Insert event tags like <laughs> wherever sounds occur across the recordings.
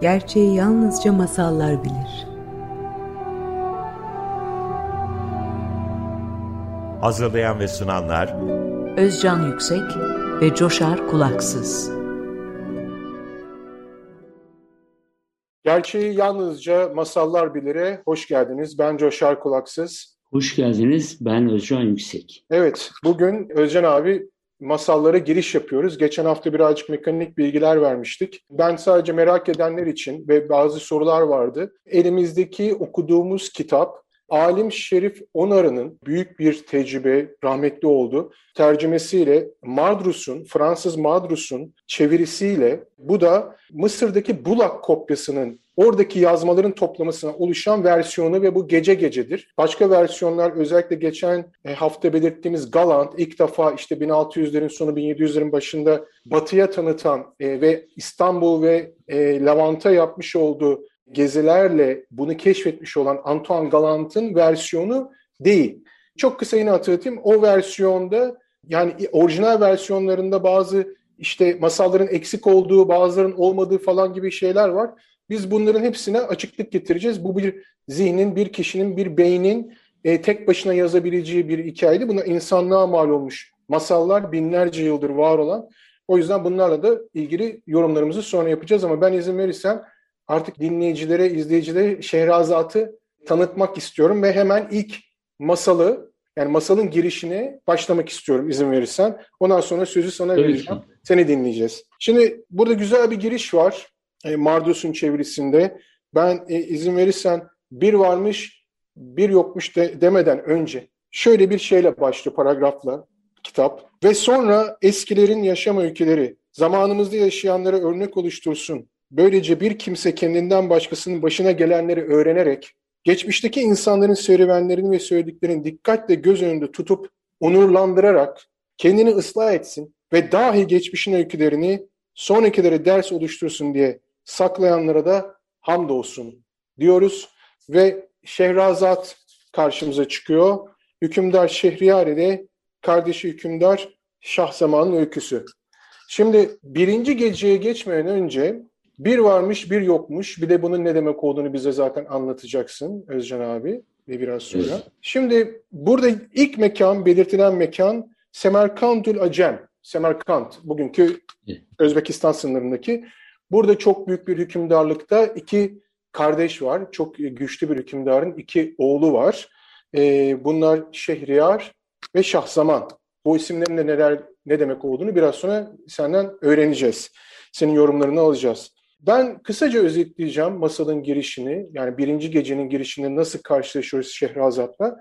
Gerçeği yalnızca masallar bilir. Hazırlayan ve sunanlar Özcan Yüksek ve Coşar Kulaksız. Gerçeği yalnızca masallar bilire hoş geldiniz. Ben Coşar Kulaksız. Hoş geldiniz. Ben Özcan Yüksek. Evet, bugün Özcan abi masallara giriş yapıyoruz. Geçen hafta birazcık mekanik bilgiler vermiştik. Ben sadece merak edenler için ve bazı sorular vardı. Elimizdeki okuduğumuz kitap Alim Şerif Onarı'nın büyük bir tecrübe, rahmetli oldu. Tercümesiyle Madrus'un, Fransız Madrus'un çevirisiyle bu da Mısır'daki Bulak kopyasının oradaki yazmaların toplamasına oluşan versiyonu ve bu gece gecedir. Başka versiyonlar özellikle geçen e, hafta belirttiğimiz Galant ilk defa işte 1600'lerin sonu 1700'lerin başında batıya tanıtan e, ve İstanbul ve e, Levant'a yapmış olduğu gezilerle bunu keşfetmiş olan Antoine Galant'ın versiyonu değil. Çok kısa yine hatırlatayım. O versiyonda yani orijinal versiyonlarında bazı işte masalların eksik olduğu, bazıların olmadığı falan gibi şeyler var. Biz bunların hepsine açıklık getireceğiz. Bu bir zihnin, bir kişinin, bir beynin e, tek başına yazabileceği bir hikayeydi. Buna insanlığa mal olmuş masallar binlerce yıldır var olan. O yüzden bunlarla da ilgili yorumlarımızı sonra yapacağız ama ben izin verirsem artık dinleyicilere, izleyicilere Şehrazat'ı tanıtmak istiyorum ve hemen ilk masalı yani masalın girişine başlamak istiyorum izin verirsen. Ondan sonra sözü sana Tabii vereceğim. Seni dinleyeceğiz. Şimdi burada güzel bir giriş var. E, Mardus'un çevirisinde. Ben e, izin verirsen bir varmış bir yokmuş de, demeden önce şöyle bir şeyle başlıyor paragrafla kitap. Ve sonra eskilerin yaşam öyküleri zamanımızda yaşayanlara örnek oluştursun. Böylece bir kimse kendinden başkasının başına gelenleri öğrenerek geçmişteki insanların serüvenlerini ve söylediklerini dikkatle göz önünde tutup onurlandırarak kendini ıslah etsin ve dahi geçmişin öykülerini sonrakilere ders oluştursun diye saklayanlara da hamdolsun diyoruz ve Şehrazat karşımıza çıkıyor. Hükümdar Şehriyar ile kardeşi hükümdar Şahzaman'ın öyküsü. Şimdi birinci geceye geçmeden önce bir varmış bir yokmuş. Bir de bunun ne demek olduğunu bize zaten anlatacaksın Özcan abi ve biraz sonra. Evet. Şimdi burada ilk mekan, belirtilen mekan Semerkantül Acem. Semerkant, bugünkü Evet. Özbekistan sınırındaki. Burada çok büyük bir hükümdarlıkta iki kardeş var. Çok güçlü bir hükümdarın iki oğlu var. Ee, bunlar Şehriyar ve Şahzaman. Bu isimlerin de neler ne demek olduğunu biraz sonra senden öğreneceğiz. Senin yorumlarını alacağız. Ben kısaca özetleyeceğim masalın girişini. Yani birinci gecenin girişini nasıl karşılaşıyoruz Şehrazat'la.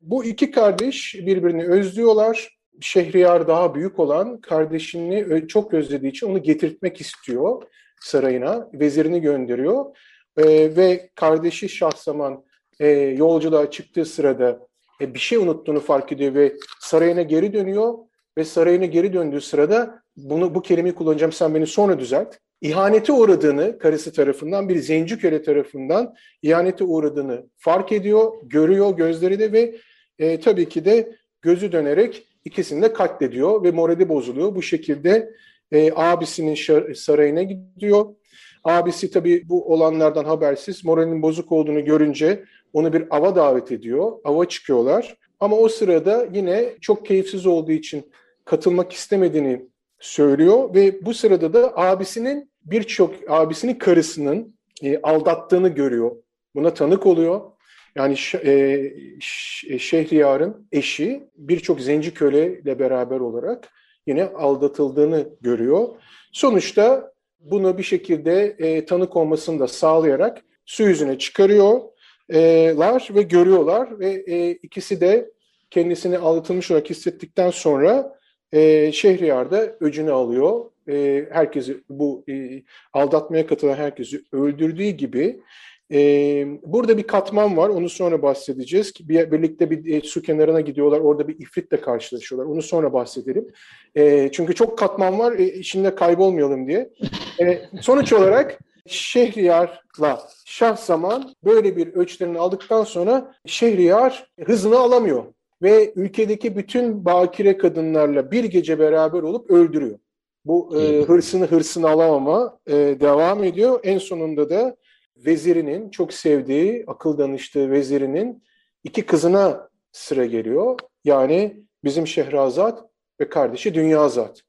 Bu iki kardeş birbirini özlüyorlar. Şehriyar daha büyük olan kardeşini çok özlediği için onu getirtmek istiyor sarayına. Vezirini gönderiyor. Ee, ve kardeşi Şahzaman e, yolculuğa çıktığı sırada e, bir şey unuttuğunu fark ediyor ve sarayına geri dönüyor. Ve sarayına geri döndüğü sırada bunu bu kelimeyi kullanacağım sen beni sonra düzelt. İhanete uğradığını karısı tarafından bir zenci köle tarafından ihanete uğradığını fark ediyor, görüyor gözleri de ve e, tabii ki de gözü dönerek ikisini de katlediyor ve morali bozuluyor. Bu şekilde e, abisinin sarayına gidiyor. Abisi tabii bu olanlardan habersiz moralinin bozuk olduğunu görünce onu bir ava davet ediyor. Ava çıkıyorlar. Ama o sırada yine çok keyifsiz olduğu için katılmak istemediğini söylüyor ve bu sırada da abisinin birçok abisinin karısının e, aldattığını görüyor. Buna tanık oluyor. Yani e, Ş- Şehriyar'ın eşi birçok zenci köleyle beraber olarak yine aldatıldığını görüyor. Sonuçta bunu bir şekilde e, tanık olmasını da sağlayarak su yüzüne çıkarıyorlar ve görüyorlar ve e, ikisi de kendisini aldatılmış olarak hissettikten sonra e, Şehriyar da öcünü alıyor. E, herkesi bu e, aldatmaya katılan herkesi öldürdüğü gibi e, burada bir katman var. Onu sonra bahsedeceğiz. Bir, birlikte bir e, su kenarına gidiyorlar. Orada bir ifritle karşılaşıyorlar. Onu sonra bahsedelim. E, çünkü çok katman var. E, içinde kaybolmayalım diye. E, sonuç olarak Şehriyar'la Şahzaman böyle bir ölçülerini aldıktan sonra Şehriyar hızını alamıyor ve ülkedeki bütün bakire kadınlarla bir gece beraber olup öldürüyor. Bu e, hırsını hırsını alamama e, devam ediyor. En sonunda da vezirinin çok sevdiği, akıl danıştığı vezirinin iki kızına sıra geliyor. Yani bizim Şehrazat ve kardeşi Dünyazat.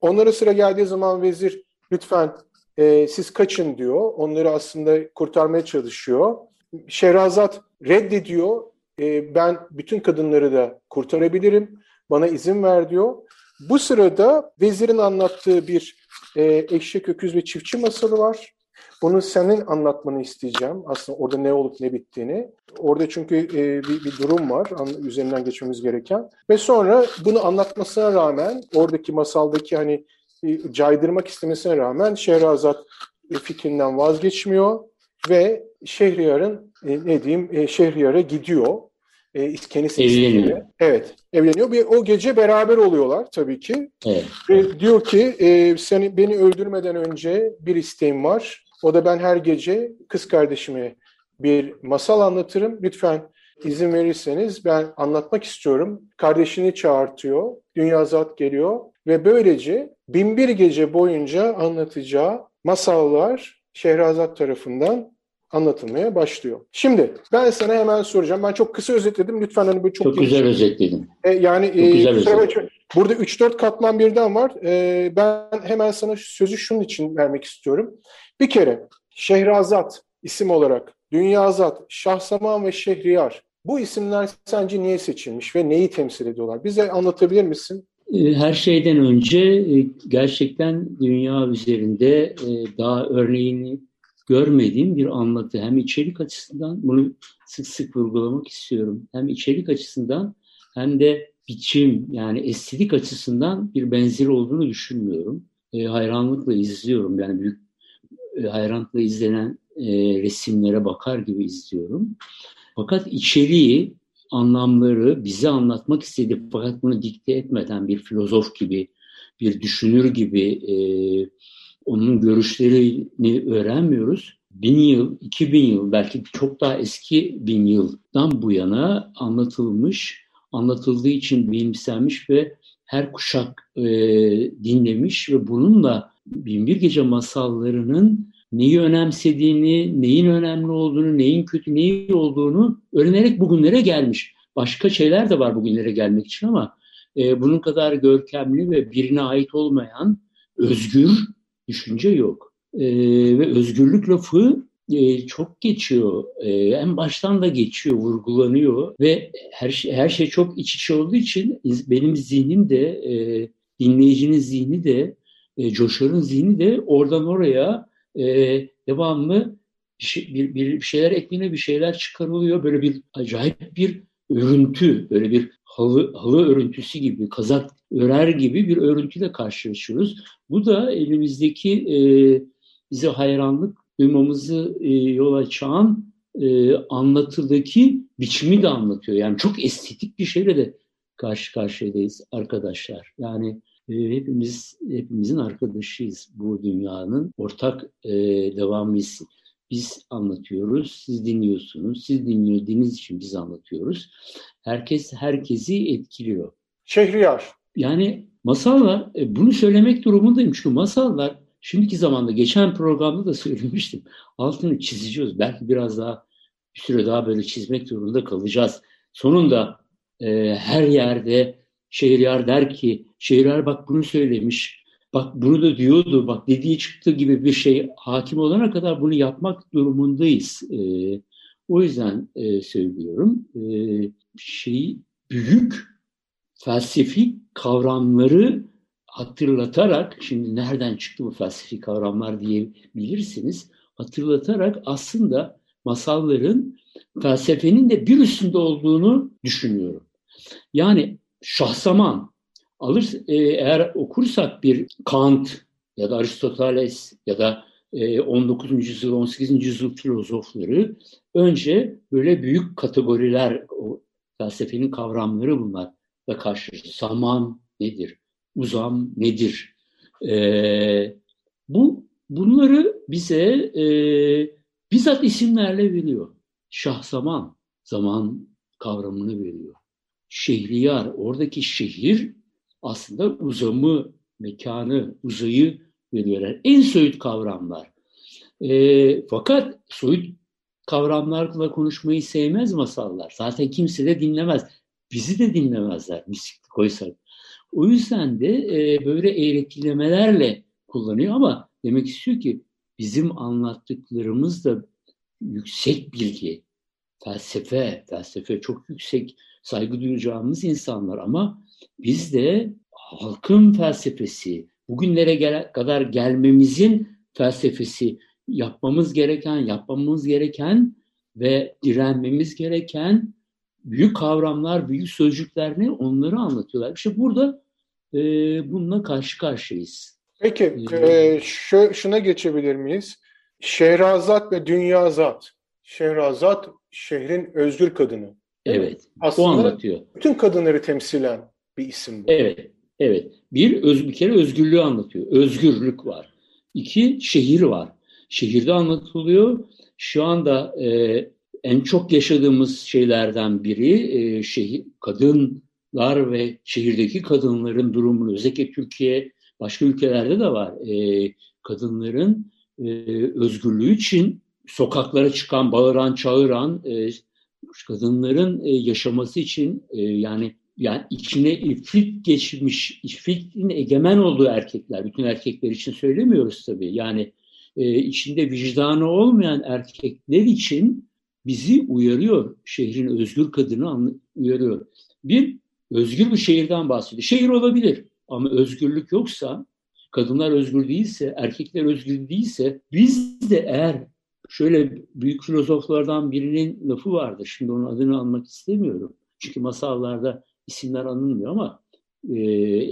Onlara sıra geldiği zaman vezir lütfen e, siz kaçın diyor. Onları aslında kurtarmaya çalışıyor. Şehrazat reddediyor. E, ben bütün kadınları da kurtarabilirim. Bana izin ver diyor. Bu sırada vezirin anlattığı bir e, eşek, öküz ve çiftçi masalı var. Bunu senin anlatmanı isteyeceğim. Aslında orada ne olup ne bittiğini. Orada çünkü e, bir, bir durum var üzerinden geçmemiz gereken. Ve sonra bunu anlatmasına rağmen oradaki masaldaki hani e, caydırmak istemesine rağmen Şehrazat e, fikrinden vazgeçmiyor ve Şehriyar'ın e, ne diyeyim e, Şehriyar'a gidiyor. E, kendisi evleniyor. Evet, evleniyor. Bir, o gece beraber oluyorlar tabii ki. Evet. Ve diyor ki e, seni beni öldürmeden önce bir isteğim var. O da ben her gece kız kardeşime bir masal anlatırım. Lütfen izin verirseniz ben anlatmak istiyorum. Kardeşini çağırtıyor. Dünya Zat geliyor ve böylece binbir gece boyunca anlatacağı masallar Şehrazat tarafından anlatılmaya başlıyor. Şimdi ben sana hemen soracağım. Ben çok kısa özetledim. Lütfen hani böyle çok, çok güzel özetledin. E, yani çok e, güzel özetledin. burada 3-4 katman birden var. E, ben hemen sana sözü şunun için vermek istiyorum. Bir kere Şehrazat isim olarak Dünyazat, Şahsaman ve Şehriyar bu isimler sence niye seçilmiş ve neyi temsil ediyorlar? Bize anlatabilir misin? E, her şeyden önce e, gerçekten dünya üzerinde e, daha örneğini görmediğim bir anlatı. Hem içerik açısından bunu sık sık vurgulamak istiyorum. Hem içerik açısından hem de biçim yani estetik açısından bir benzeri olduğunu düşünmüyorum. hayranlıkla izliyorum. Yani büyük hayranlıkla izlenen resimlere bakar gibi izliyorum. Fakat içeriği anlamları bize anlatmak istedi fakat bunu dikte etmeden bir filozof gibi, bir düşünür gibi e, onun görüşlerini öğrenmiyoruz. Bin yıl, iki bin yıl, belki çok daha eski bin yıldan bu yana anlatılmış, anlatıldığı için benimsenmiş ve her kuşak e, dinlemiş ve bununla Binbir Gece masallarının neyi önemsediğini, neyin önemli olduğunu, neyin kötü, neyi olduğunu öğrenerek bugünlere gelmiş. Başka şeyler de var bugünlere gelmek için ama e, bunun kadar görkemli ve birine ait olmayan özgür düşünce yok. E, ve özgürlük lafı e, çok geçiyor. E, en baştan da geçiyor, vurgulanıyor ve her şey, her şey çok iç içe olduğu için benim zihnim de, e, dinleyicinin zihni de, e, Coşar'ın zihni de oradan oraya e, devamlı bir, şey, bir, bir şeyler ekleniyor, bir şeyler çıkarılıyor. Böyle bir acayip bir örüntü, böyle bir halı, halı örüntüsü gibi, kazak örer gibi bir örüntüyle karşılaşıyoruz. Bu da elimizdeki e, bize hayranlık duymamızı e, yol açan e, anlatıdaki biçimi de anlatıyor. Yani çok estetik bir şeyle de karşı karşıyayız arkadaşlar. Yani hepimiz hepimizin arkadaşıyız bu dünyanın ortak e, devamıyız. Biz anlatıyoruz, siz dinliyorsunuz. Siz dinlediğiniz için biz anlatıyoruz. Herkes herkesi etkiliyor. Şehriyar. Yani masallar, e, bunu söylemek durumundayım çünkü masallar şimdiki zamanda geçen programda da <laughs> söylemiştim. Altını çizeceğiz. Belki biraz daha bir süre daha böyle çizmek durumunda kalacağız. Sonunda e, her yerde Şehriyar der ki, Şehriyar bak bunu söylemiş, bak bunu da diyordu, bak dediği çıktı gibi bir şey hakim olana kadar bunu yapmak durumundayız. E, o yüzden e, söylüyorum. E, şeyi büyük felsefi kavramları hatırlatarak, şimdi nereden çıktı bu felsefi kavramlar diyebilirsiniz, hatırlatarak aslında masalların felsefenin de bir üstünde olduğunu düşünüyorum. Yani şahsaman alır e, eğer okursak bir Kant ya da Aristoteles ya da 19. E, yüzyıl 18. yüzyıl filozofları önce böyle büyük kategoriler o felsefenin kavramları bunlar da karşılaşıyor. Zaman nedir? Uzam nedir? Ee, bu bunları bize e, bizzat isimlerle veriyor. Şahsaman zaman kavramını veriyor. Şehriyar, oradaki şehir aslında uzamı mekanı, uzayı veriyorlar. En soyut kavramlar. E, fakat soyut kavramlarla konuşmayı sevmez masallar. Zaten kimse de dinlemez. Bizi de dinlemezler mistiklik koysak. O yüzden de e, böyle eğretilemelerle kullanıyor ama demek istiyor ki bizim anlattıklarımız da yüksek bilgi, felsefe, felsefe çok yüksek saygı duyacağımız insanlar ama biz de halkın felsefesi, bugünlere gel kadar gelmemizin felsefesi, yapmamız gereken, yapmamız gereken ve direnmemiz gereken büyük kavramlar, büyük sözcükler ne onları anlatıyorlar. İşte burada e, bununla karşı karşıyayız. Peki, e, şu, şuna geçebilir miyiz? Şehrazat ve Dünyazat. Şehrazat şehrin özgür kadını. Evet, Aslında o anlatıyor. Bütün kadınları temsilen bir isim bu. Evet, evet. Bir, öz, bir kere özgürlüğü anlatıyor. Özgürlük var. İki, şehir var. Şehirde anlatılıyor. Şu anda e, en çok yaşadığımız şeylerden biri e, şehir, kadınlar ve şehirdeki kadınların durumunu özellikle Türkiye başka ülkelerde de var. E, kadınların e, özgürlüğü için sokaklara çıkan, bağıran, çağıran e, kadınların e, yaşaması için e, yani yani içine ifrit geçmiş, ifritin egemen olduğu erkekler, bütün erkekler için söylemiyoruz tabii. Yani e, içinde vicdanı olmayan erkekler için bizi uyarıyor. Şehrin özgür kadını uyarıyor. Bir, özgür bir şehirden bahsediyor. Şehir olabilir ama özgürlük yoksa, kadınlar özgür değilse, erkekler özgür değilse, biz de eğer şöyle büyük filozoflardan birinin lafı vardır. Şimdi onun adını almak istemiyorum. Çünkü masallarda isimler anılmıyor ama e,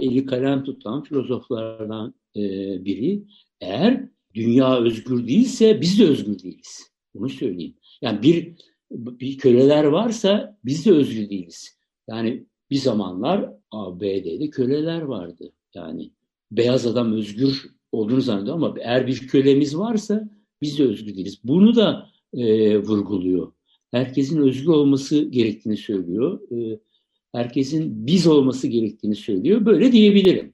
eli kalem tutan filozoflardan e, biri eğer dünya özgür değilse biz de özgür değiliz. Bunu söyleyeyim. Yani bir bir köleler varsa biz de özgür değiliz. Yani bir zamanlar ABD'de köleler vardı. Yani beyaz adam özgür olduğunu zannediyor ama eğer bir kölemiz varsa biz de özgür değiliz. Bunu da e, vurguluyor. Herkesin özgür olması gerektiğini söylüyor. E, herkesin biz olması gerektiğini söylüyor. Böyle diyebilirim.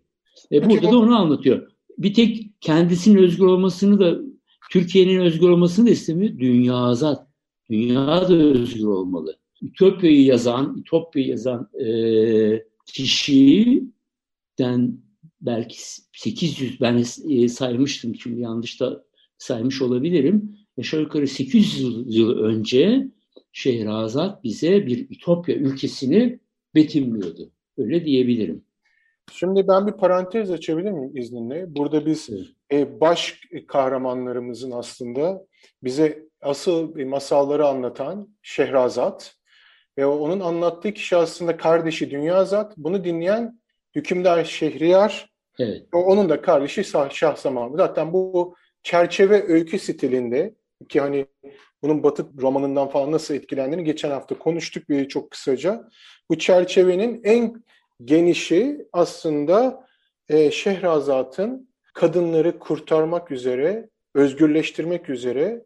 E, burada da onu anlatıyor. Bir tek kendisinin özgür olmasını da Türkiye'nin özgür olmasını da istemiyor. Dünya azat. Dünya da özgür olmalı. Ütopya'yı yazan, Ütopya'yı yazan e, kişiden belki 800 ben e, saymıştım şimdi yanlış da saymış olabilirim. Aşağı yukarı 800 yıl önce Şehrazat bize bir Ütopya ülkesini betimliyordu. Öyle diyebilirim. Şimdi ben bir parantez açabilir miyim izninle? Burada biz e, baş kahramanlarımızın aslında bize asıl masalları anlatan Şehrazat ve onun anlattığı kişi aslında kardeşi Dünyazat. Bunu dinleyen hükümdar Şehriyar evet. ve onun da kardeşi Şahzaman. Zaten bu çerçeve öykü stilinde ki hani bunun Batı romanından falan nasıl etkilendiğini geçen hafta konuştuk bir çok kısaca. Bu çerçevenin en genişi aslında e, Şehrazat'ın kadınları kurtarmak üzere, özgürleştirmek üzere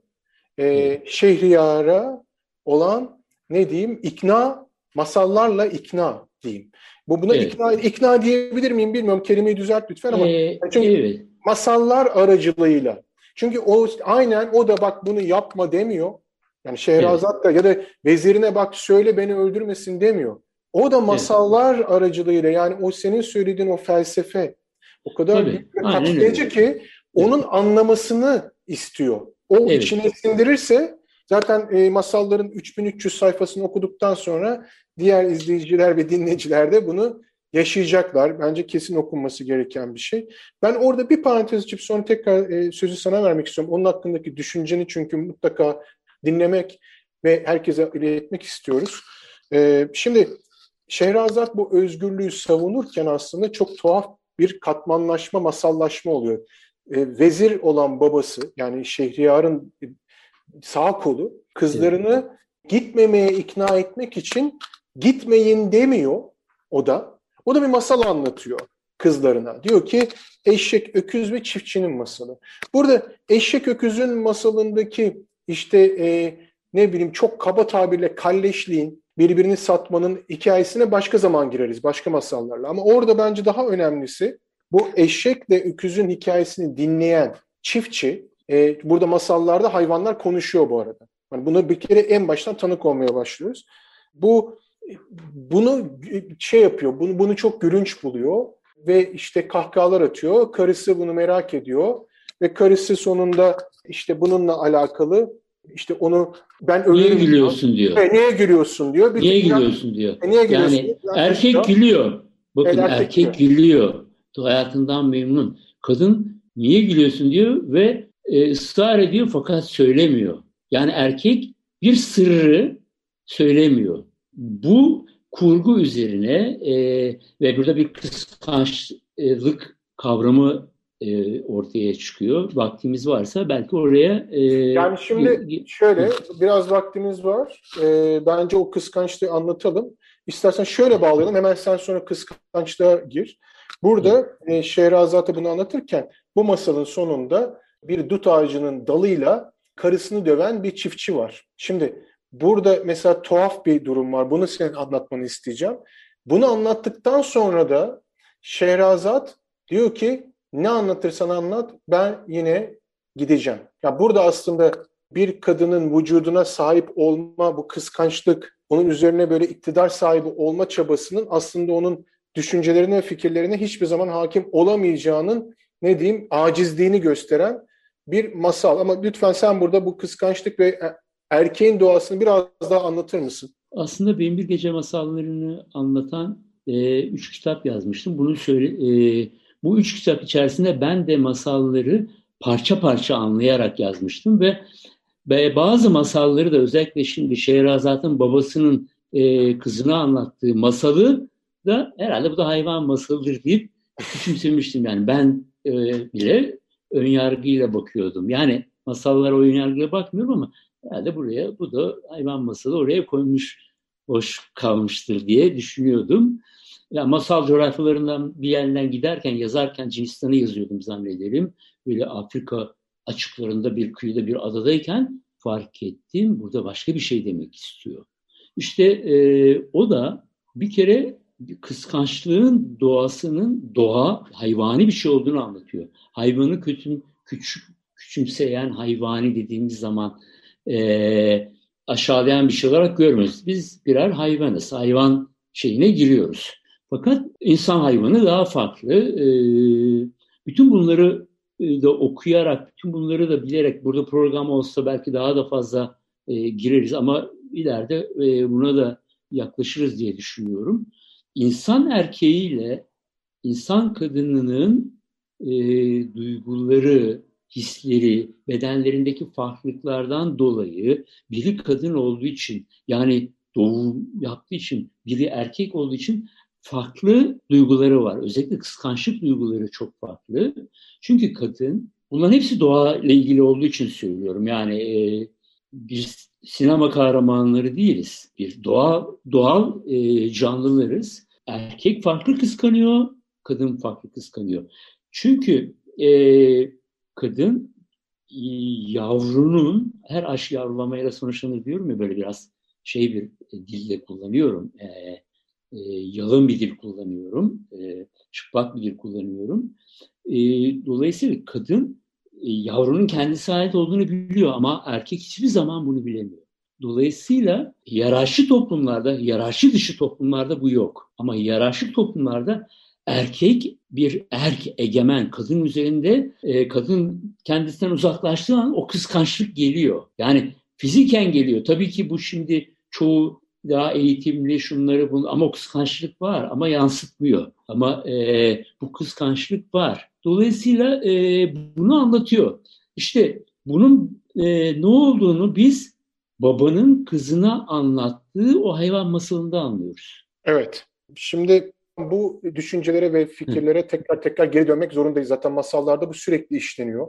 e, Şehriyar'a olan ne diyeyim ikna masallarla ikna diyeyim. Bu buna evet. ikna ikna diyebilir miyim bilmiyorum. Kelimeyi düzelt lütfen ama ee, çünkü evet. masallar aracılığıyla. Çünkü o aynen o da bak bunu yapma demiyor. Yani Şehrazat da ya da vezirine bak söyle beni öldürmesin demiyor. O da masallar evet. aracılığıyla yani o senin söylediğin o felsefe o kadar Tabii. büyük kapsayıcı ki onun evet. anlamasını istiyor. O evet. içine sindirirse zaten e, masalların 3300 sayfasını okuduktan sonra diğer izleyiciler ve dinleyiciler de bunu yaşayacaklar. Bence kesin okunması gereken bir şey. Ben orada bir parantez açıp sonra tekrar e, sözü sana vermek istiyorum. Onun hakkındaki düşünceni çünkü mutlaka dinlemek ve herkese iletmek istiyoruz. E, şimdi Şehrazat bu özgürlüğü savunurken aslında çok tuhaf bir katmanlaşma, masallaşma oluyor. E, vezir olan babası yani Şehriyar'ın sağ kolu kızlarını gitmemeye ikna etmek için gitmeyin demiyor o da. O da bir masal anlatıyor kızlarına. Diyor ki eşek, öküz ve çiftçinin masalı. Burada eşek öküzün masalındaki işte e, ne bileyim çok kaba tabirle kalleşliğin, birbirini satmanın hikayesine başka zaman gireriz, başka masallarla. Ama orada bence daha önemlisi bu eşekle öküzün hikayesini dinleyen çiftçi, e, burada masallarda hayvanlar konuşuyor bu arada. Yani buna bir kere en baştan tanık olmaya başlıyoruz. Bu bunu şey yapıyor, bunu bunu çok gülünç buluyor ve işte kahkahalar atıyor. Karısı bunu merak ediyor ve karısı sonunda işte bununla alakalı işte onu ben ölürüm Niye gülüyorsun diyor. diyor. E, niye gülüyorsun diyor. Bir niye gülüyorsun diyor. E, niye gülüyorsun? Yani erkek diyor. gülüyor. Bakın evet, erkek, erkek gülüyor. Hayatından memnun. Kadın niye gülüyorsun diyor ve e, ısrar ediyor fakat söylemiyor. Yani erkek bir sırrı söylemiyor. Bu kurgu üzerine e, ve burada bir kıskançlık kavramı e, ortaya çıkıyor. Vaktimiz varsa belki oraya... E, yani şimdi şöyle biraz vaktimiz var. E, bence o kıskançlığı anlatalım. İstersen şöyle bağlayalım. Hemen sen sonra kıskançlığa gir. Burada e, Şehrazat'a bunu anlatırken bu masalın sonunda bir dut ağacının dalıyla karısını döven bir çiftçi var. Şimdi burada mesela tuhaf bir durum var. Bunu senin anlatmanı isteyeceğim. Bunu anlattıktan sonra da Şehrazat diyor ki ne anlatırsan anlat ben yine gideceğim. Ya burada aslında bir kadının vücuduna sahip olma bu kıskançlık, onun üzerine böyle iktidar sahibi olma çabasının aslında onun düşüncelerine fikirlerine hiçbir zaman hakim olamayacağının ne diyeyim acizliğini gösteren bir masal. Ama lütfen sen burada bu kıskançlık ve erkeğin doğasını biraz daha anlatır mısın? Aslında benim bir gece masallarını anlatan e, üç kitap yazmıştım. Bunu söyle, e, bu üç kitap içerisinde ben de masalları parça parça anlayarak yazmıştım ve, ve bazı masalları da özellikle şimdi Şehrazat'ın babasının e, kızına anlattığı masalı da herhalde bu da hayvan masalıdır deyip küçümsemiştim. Yani ben e, bile ön yargıyla bakıyordum. Yani masallara ön yargıyla bakmıyorum ama herhalde buraya bu da hayvan masalı oraya koymuş hoş kalmıştır diye düşünüyordum. Ya masal coğrafyalarından bir yerden giderken yazarken Cinistan'ı yazıyordum zannederim. Böyle Afrika açıklarında bir kıyıda bir adadayken fark ettim. Burada başka bir şey demek istiyor. İşte e, o da bir kere kıskançlığın doğasının doğa hayvani bir şey olduğunu anlatıyor. Hayvanı kötü, küçük, küçümseyen hayvani dediğimiz zaman e, aşağılayan bir şey olarak görmüyoruz. Biz birer hayvanız. Hayvan şeyine giriyoruz. Fakat insan hayvanı daha farklı. E, bütün bunları e, da okuyarak, bütün bunları da bilerek burada program olsa belki daha da fazla e, gireriz ama ileride e, buna da yaklaşırız diye düşünüyorum insan erkeğiyle insan kadınının e, duyguları, hisleri, bedenlerindeki farklılıklardan dolayı biri kadın olduğu için yani doğum yaptığı için biri erkek olduğu için farklı duyguları var. Özellikle kıskançlık duyguları çok farklı. Çünkü kadın bunların hepsi doğa ile ilgili olduğu için söylüyorum. Yani e, biz sinema kahramanları değiliz. Bir doğa doğal e, canlılarız erkek farklı kıskanıyor, kadın farklı kıskanıyor. Çünkü e, kadın e, yavrunun her aş yavrulamayla sonuçlanır diyorum ya böyle biraz şey bir e, dille kullanıyorum. E, e, yalın bir dil kullanıyorum. E, çıplak bir dil kullanıyorum. E, dolayısıyla kadın e, yavrunun kendisi ait olduğunu biliyor ama erkek hiçbir zaman bunu bilemiyor. Dolayısıyla yararşı toplumlarda, yararşı dışı toplumlarda bu yok. Ama yararşı toplumlarda erkek bir erk egemen kadın üzerinde e, kadın kendisinden uzaklaştığı an o kıskançlık geliyor. Yani fiziken geliyor. Tabii ki bu şimdi çoğu daha eğitimli şunları bunu ama o kıskançlık var ama yansıtmıyor. Ama e, bu kıskançlık var. Dolayısıyla e, bunu anlatıyor. İşte bunun e, ne olduğunu biz babanın kızına anlattığı o hayvan masalında anlıyoruz. Evet. Şimdi bu düşüncelere ve fikirlere Hı. tekrar tekrar geri dönmek zorundayız. Zaten masallarda bu sürekli işleniyor.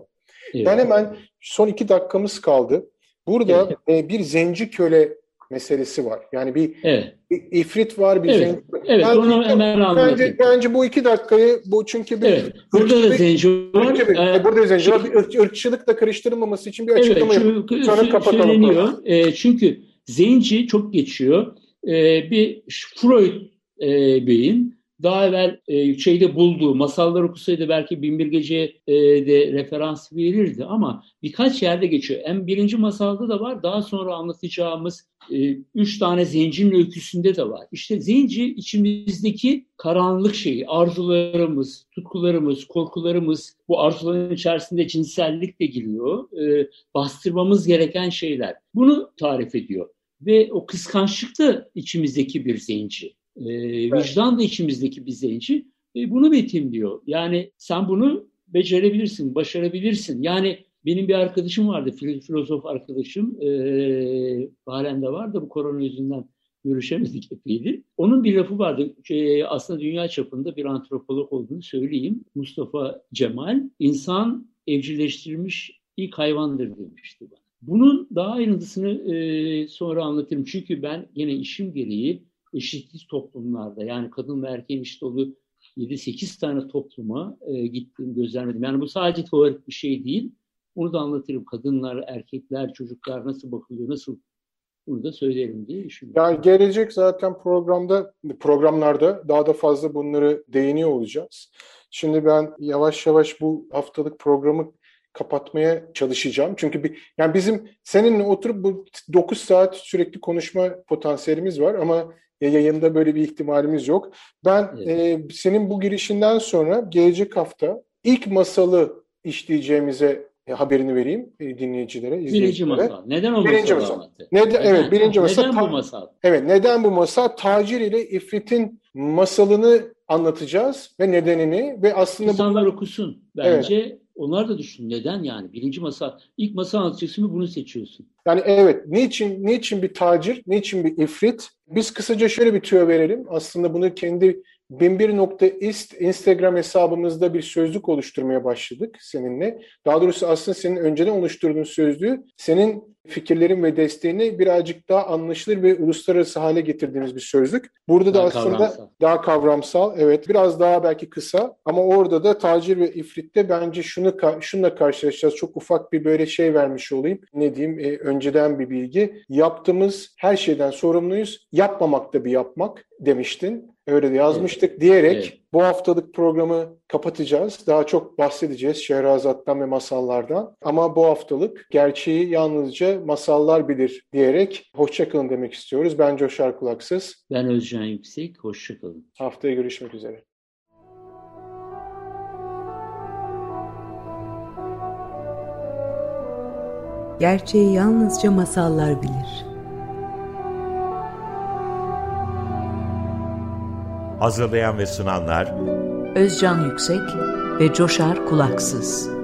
Evet. Ben hemen son iki dakikamız kaldı. Burada evet. bir zenci köle meselesi var. Yani bir, evet. bir ifrit var, bir evet. zenci. Evet, bence, onu hemen anlatayım. Bence, bence bu iki dakikayı, bu çünkü bir... Evet, burada da zenci var. Ee, burada da zenci var. Bir ırk, ırkçılıkla karıştırılmaması için bir açıklama evet, yapalım. Sonra kapatalım. Söyleniyor. E, çünkü zenci çok geçiyor. E, bir Freud e, Bey'in daha evvel e, şeyde bulduğu masallar okusaydı belki Binbir Gece e, de referans verirdi ama birkaç yerde geçiyor. En birinci masalda da var daha sonra anlatacağımız e, üç tane zencinin öyküsünde de var. İşte zenci içimizdeki karanlık şeyi, arzularımız, tutkularımız, korkularımız, bu arzuların içerisinde cinsellik de giriyor. E, bastırmamız gereken şeyler. Bunu tarif ediyor. Ve o kıskançlık da içimizdeki bir zenci. E, vicdan da içimizdeki bir zenci. E, bunu betimliyor. Yani sen bunu becerebilirsin, başarabilirsin. Yani benim bir arkadaşım vardı, filozof arkadaşım. E, halen de var da bu korona yüzünden görüşemedik epeydi. Onun bir lafı vardı. E, aslında dünya çapında bir antropolog olduğunu söyleyeyim. Mustafa Cemal, insan evcilleştirilmiş ilk hayvandır demişti bana. Bunun daha ayrıntısını e, sonra anlatırım. Çünkü ben yine işim gereği eşitsiz toplumlarda yani kadın ve erkeğin eşit olduğu 7-8 tane topluma e, gittim, gözlemledim. Yani bu sadece teorik bir şey değil. Onu da anlatırım. Kadınlar, erkekler, çocuklar nasıl bakılıyor, nasıl bunu da söylerim diye düşünüyorum. Yani gelecek zaten programda, programlarda daha da fazla bunları değiniyor olacağız. Şimdi ben yavaş yavaş bu haftalık programı kapatmaya çalışacağım. Çünkü bir, yani bizim seninle oturup bu 9 saat sürekli konuşma potansiyelimiz var ama yayında böyle bir ihtimalimiz yok. Ben evet. e, senin bu girişinden sonra gelecek hafta ilk masalı işleyeceğimize e, haberini vereyim e, dinleyicilere, Birinci masal. Neden o birinci masal? masal. Neden, neden? Evet, birinci masal. Neden bu masal? Evet, neden bu masal? Tacir ile İfrit'in masalını anlatacağız ve nedenini ve aslında İnsanlar bu... okusun bence. Evet. Onlar da düşün. Neden yani? Birinci masa, ilk masa anlatacaksın ve bunu seçiyorsun. Yani evet. Niçin, niçin bir tacir, niçin bir ifrit? Biz kısaca şöyle bir tüyo verelim. Aslında bunu kendi binbir.ist Instagram hesabımızda bir sözlük oluşturmaya başladık seninle. Daha doğrusu aslında senin önceden oluşturduğun sözlüğü senin fikirlerin ve desteğini birazcık daha anlaşılır ve uluslararası hale getirdiğimiz bir sözlük. Burada daha da aslında kavramsal. daha kavramsal, evet biraz daha belki kısa ama orada da tacir ve ifritte bence şunu şunla karşılaşacağız. Çok ufak bir böyle şey vermiş olayım. Ne diyeyim? E, önceden bir bilgi. Yaptığımız her şeyden sorumluyuz. Yapmamak da bir yapmak demiştin. Öyle de yazmıştık evet. diyerek evet. bu haftalık programı kapatacağız. Daha çok bahsedeceğiz Şehrazat'tan ve masallardan. Ama bu haftalık gerçeği yalnızca masallar bilir diyerek hoşçakalın demek istiyoruz. Ben Coşar Kulaksız. Ben Özcan Yüksek. Hoşçakalın. Haftaya görüşmek üzere. Gerçeği yalnızca masallar bilir. Hazırlayan ve sunanlar Özcan Yüksek ve Coşar Kulaksız.